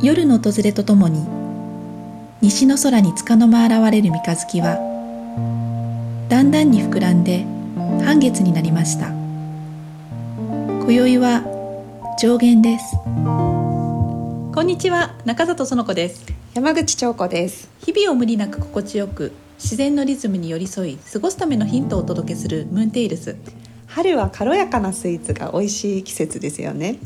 夜の訪れとともに西の空に束の間現れる三日月はだんだんに膨らんで半月になりました。今宵は上限です。こんにちは中里園子です。山口彫子です。日々を無理なく心地よく自然のリズムに寄り添い過ごすためのヒントをお届けするムーンテイルズ春は軽やかなスイーツが美味しい季節ですよね。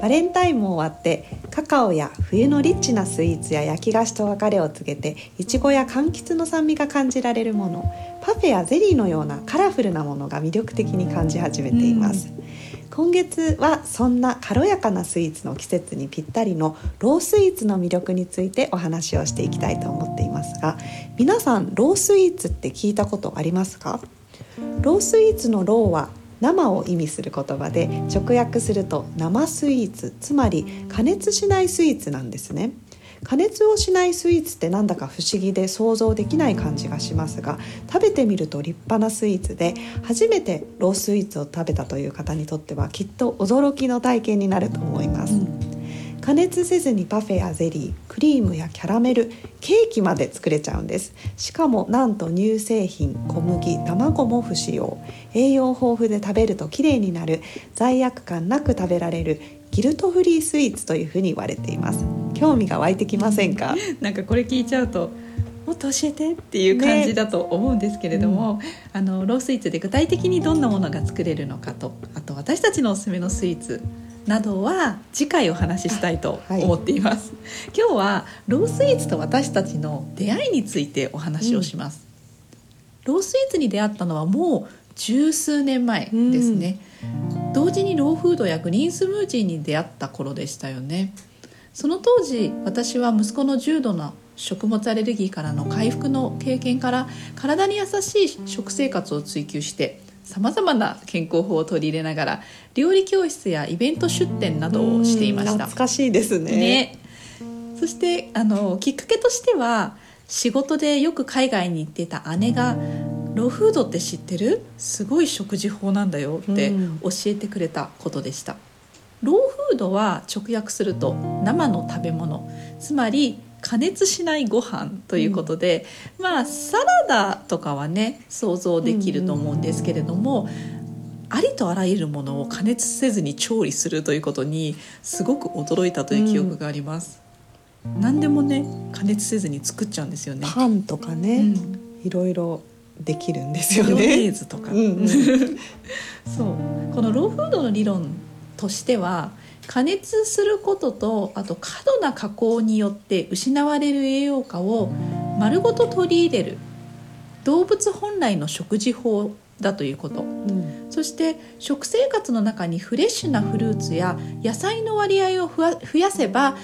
バレンタインも終わってカカオや冬のリッチなスイーツや焼き菓子と別れを告げていちごや柑橘の酸味が感じられるもの。パフェやゼリーのようなカラフルなものが魅力的に感じ始めています、今月はそんな軽やかなスイーツの季節にぴったりのロースイーツの魅力についてお話をしていきたいと思っていますが皆さんロースイーツって聞いたことありますか？ロースイーツのローは生を意味する言葉で直訳すると生スイーツつまり加熱しないスイーツなんですね。加熱をしないスイーツってなんだか不思議で想像できない感じがしますが食べてみると立派なスイーツで初めてロースイーツを食べたという方にとってはきっと驚きの体験になると思います、うん加熱せずにパフェやゼリークリームやキャラメルケーキまで作れちゃうんです。しかもなんと乳製品小麦卵も不使用。栄養豊富で食べると綺麗になる罪悪感なく食べられるギルトフリースイーツというふうに言われています。興味が湧いてきませんか？なんかこれ聞いちゃうともっと教えてっていう感じだと思うんですけれども、ねうん、あのロースイーツで具体的にどんなものが作れるのかとあと私たちのおすすめのスイーツなどは次回お話ししたいと思っています、はい、今日はロースイーツと私たちの出会いについてお話をします、うん、ロースイーツに出会ったのはもう十数年前ですね、うん、同時にローフードやグリーンスムージーに出会った頃でしたよね。その当時私は息子の重度な食物アレルギーからの回復の経験から体に優しい食生活を追求してさまざまな健康法を取り入れながら料理教室やイベント出店などをしていました。懐かしいですね、ね、そしてあのきっかけとしては仕事でよく海外に行っていた姉が「ローフードって知ってる？すごい食事法なんだよ」って教えてくれたことでした。ローフードは直訳すると生の食べ物。つまり加熱しないご飯ということで、うん、まあサラダとかはね想像できると思うんですけれども、ありとあらゆるものを加熱せずに調理するということにすごく驚いたという記憶があります。うん、何でもね加熱せずに作っちゃうんですよね。パンとかね、うん、いろいろできるんですよね。レーズとか、うんうん、そう。このローフードの理論としては加熱することとあと過度な加工によって失われる栄養価を丸ごと取り入れる。動物本来の食事法だということ、うん、そして食生活の中にフレッシュなフルーツや野菜の割合を増やせば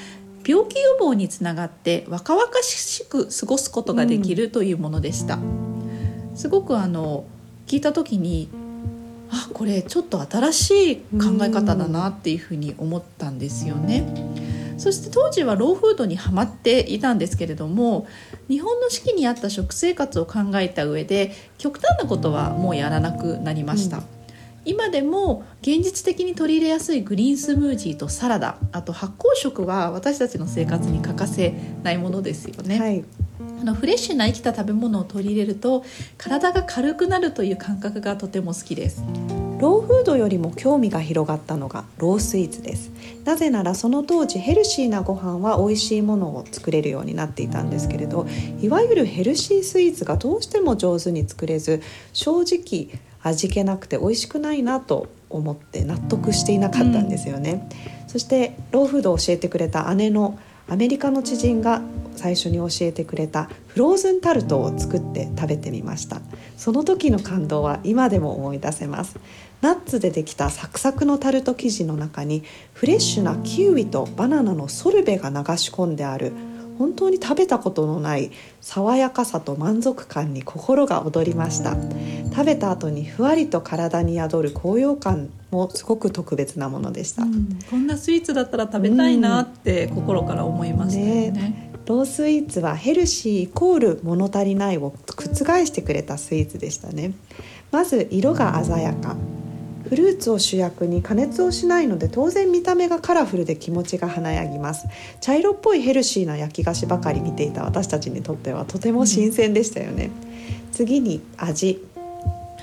病気予防につながって若々しく過ごすことができるというものでした、うん、すごくあの聞いた時にあこれちょっと新しい考え方だなっていうふうに思ったんですよね。そして当時はローフードにはまっていたんですけれども日本の四季に合った食生活を考えた上で極端なことはもうやらなくなりました。うん今でも現実的に取り入れやすいグリーンスムージーとサラダあと発酵食は私たちの生活に欠かせないものですよね。はい。あのフレッシュな生きた食べ物を取り入れると体が軽くなるという感覚がとても好きです。ローフードよりも興味が広がったのがロースイーツです。なぜならその当時ヘルシーなご飯は美味しいものを作れるようになっていたんですけれどいわゆるヘルシースイーツがどうしても上手に作れず正直味気なくて美味しくないなと思って納得していなかったんですよね、うん、そしてローフードを教えてくれた姉のアメリカの知人が最初に教えてくれたフローズンタルトを作って食べてみました。その時の感動は今でも思い出せます。ナッツでできたサクサクのタルト生地の中にフレッシュなキウイとバナナのソルベが流し込んである本当に食べたことのない爽やかさと満足感に心が躍りました。食べた後にふわりと体に宿る高揚感もすごく特別なものでした、うん、こんなスイーツだったら食べたいなって心から思いましたね。ねロースイーツはヘルシーイコール物足りないを覆してくれたスイーツでしたね。まず色が鮮やかフルーツを主役に加熱をしないので当然見た目がカラフルで気持ちが華やぎます。茶色っぽいヘルシーな焼き菓子ばかり見ていた私たちにとってはとても新鮮でしたよね、うん、次に味。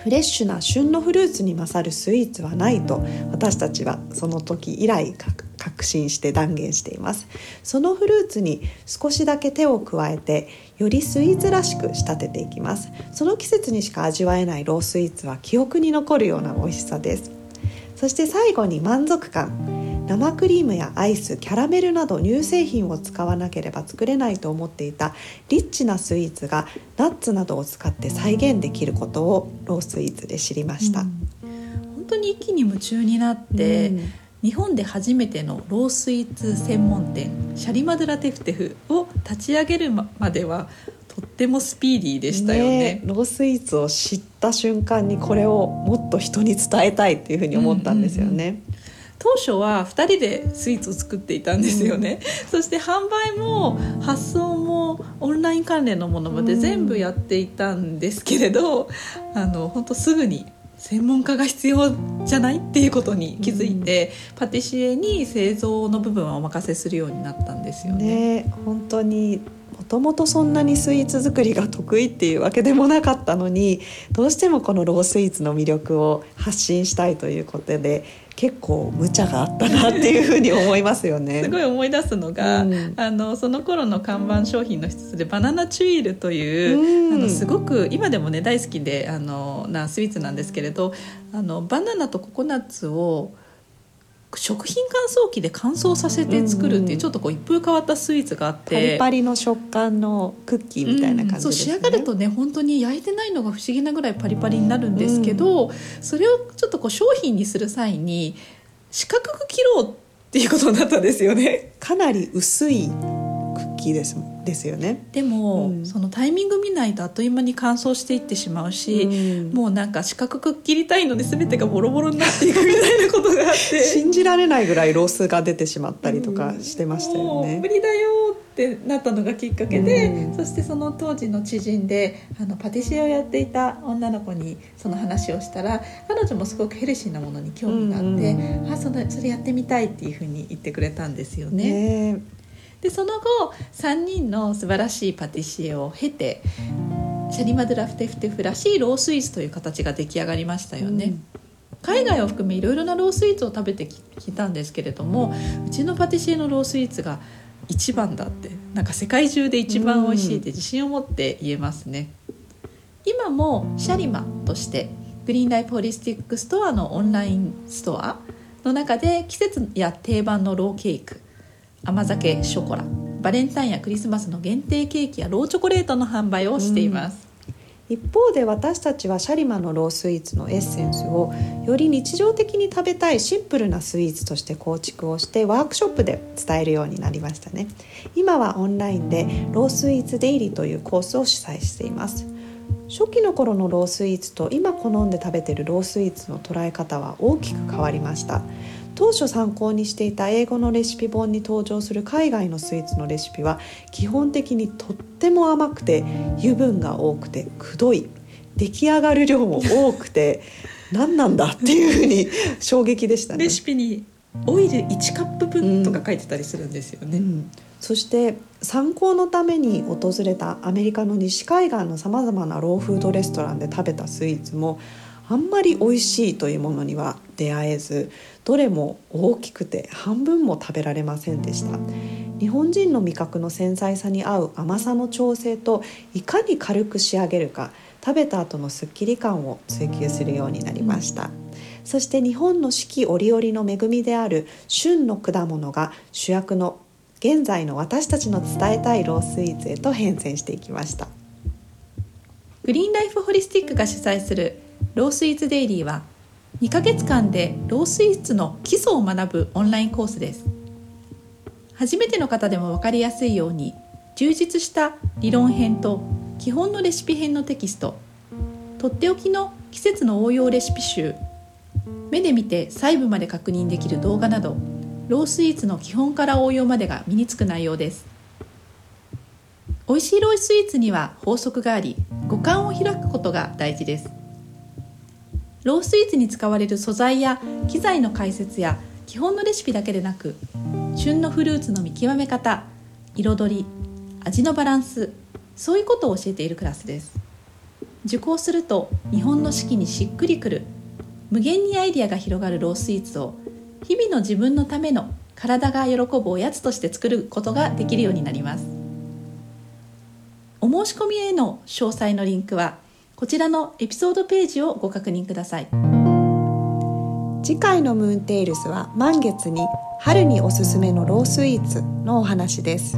フレッシュな旬のフルーツに勝るスイーツはないと私たちはその時以来確信して断言しています。そのフルーツに少しだけ手を加えてよりスイーツらしく仕立てていきます。その季節にしか味わえないロースイーツは記憶に残るような美味しさです。そして最後に満足感。生クリームやアイスキャラメルなど乳製品を使わなければ作れないと思っていたリッチなスイーツがナッツなどを使って再現できることをロースイーツで知りました、うん、本当に一気に夢中になって、うん日本で初めてのロースイーツ専門店シャリマドラテフテフを立ち上げるまではとってもスピーディーでしたよね、ね、ロースイーツを知った瞬間にこれをもっと人に伝えたいっていうふうに思ったんですよね。当初は2人でスイーツを作っていたんですよね、うん、そして販売も発送もオンライン関連のものまで全部やっていたんですけれど、うん、あの本当すぐに専門家が必要じゃないっていうことに気づいて、うん、パティシエに製造の部分はお任せするようになったんですよね。ね本当にもともとそんなにスイーツ作りが得意っていうわけでもなかったのにどうしてもこのロースイーツの魅力を発信したいということで結構無茶があったなっていうふうに思いますよね。すごい思い出すのが、うん、あのその頃の看板商品の一つでバナナチュイルという、うん、あのすごく今でもね大好きであのなスイーツなんですけれどあのバナナとココナッツを食品乾燥機で乾燥させて作るっていうちょっとこう一風変わったスイーツがあってパリパリの食感のクッキーみたいな感じですね、うん、そう仕上がるとね本当に焼いてないのが不思議なぐらいパリパリになるんですけど、うん、それをちょっとこう商品にする際に四角く切ろうっていうことになったんですよね。かなり薄いクッキーですですよね。でも、うん、そのタイミング見ないとあっという間に乾燥していってしまうし、うん、もうなんか四角く切りたいので全てがボロボロになっていくみたいなことがあって。信じられないぐらいロースが出てしまったりとかしてましたよね。無理だよってなったのがきっかけで、うん、そしてその当時の知人であのパティシエをやっていた女の子にその話をしたら彼女もすごくヘルシーなものに興味があって、うんうん、あそのそれやってみたいっていうふうに言ってくれたんですよね。ねでその後3人の素晴らしいパティシエを経てシャリマドラフテフテフらしいロースイーツという形が出来上がりましたよね。うん海外を含めいろいろなロースイーツを食べてきたんですけれどもうちのパティシエのロースイーツが一番だってなんか世界中で一番美味しいって自信を持って言えますね。今もシャリマとしてグリーンライフホリスティックストアのオンラインストアの中で季節や定番のローケーク甘酒ショコラバレンタインやクリスマスの限定ケーキやローチョコレートの販売をしています、うん、一方で私たちはシャリマのロースイーツのエッセンスをより日常的に食べたいシンプルなスイーツとして構築をしてワークショップで伝えるようになりましたね。今はオンラインでロースイーツデイリーというコースを主催しています。初期の頃のロースイーツと今好んで食べてるロースイーツの捉え方は大きく変わりました。当初参考にしていた英語のレシピ本に登場する海外のスイーツのレシピは基本的にとっても甘くて油分が多くてくどい出来上がる量も多くて何なんだっていうふうに衝撃でしたね。レシピにオイル1カップ分とか書いてたりするんですよね。うんうんそして参考のために訪れたアメリカの西海岸のさまざまなローフードレストランで食べたスイーツもあんまり美味しいというものには出会えずどれも大きくて半分も食べられませんでした。日本人の味覚の繊細さに合う甘さの調整といかに軽く仕上げるか食べた後のすっきり感を追求するようになりました、そして日本の四季折々の恵みである旬の果物が主役の現在の私たちの伝えたいロースイーツへと変遷していきました。グリーンライフホリスティックが主催するロースイーツデイリーは2ヶ月間でロースイーツの基礎を学ぶオンラインコースです。初めての方でも分かりやすいように充実した理論編と基本のレシピ編のテキストとっておきの季節の応用レシピ集目で見て細部まで確認できる動画などロースイーツの基本から応用までが身につく内容です。美味しいロースイーツには法則があり五感を開くことが大事です。ロースイーツに使われる素材や機材の解説や基本のレシピだけでなく旬のフルーツの見極め方彩り味のバランスそういうことを教えているクラスです。受講すると日本の四季にしっくりくる無限にアイディアが広がるロースイーツを日々の自分のための体が喜ぶおやつとして作ることができるようになります。お申し込みへの詳細のリンクはこちらのエピソードページをご確認ください。次回のムーンテイルスは満月に春におすすめのロースイーツのお話です。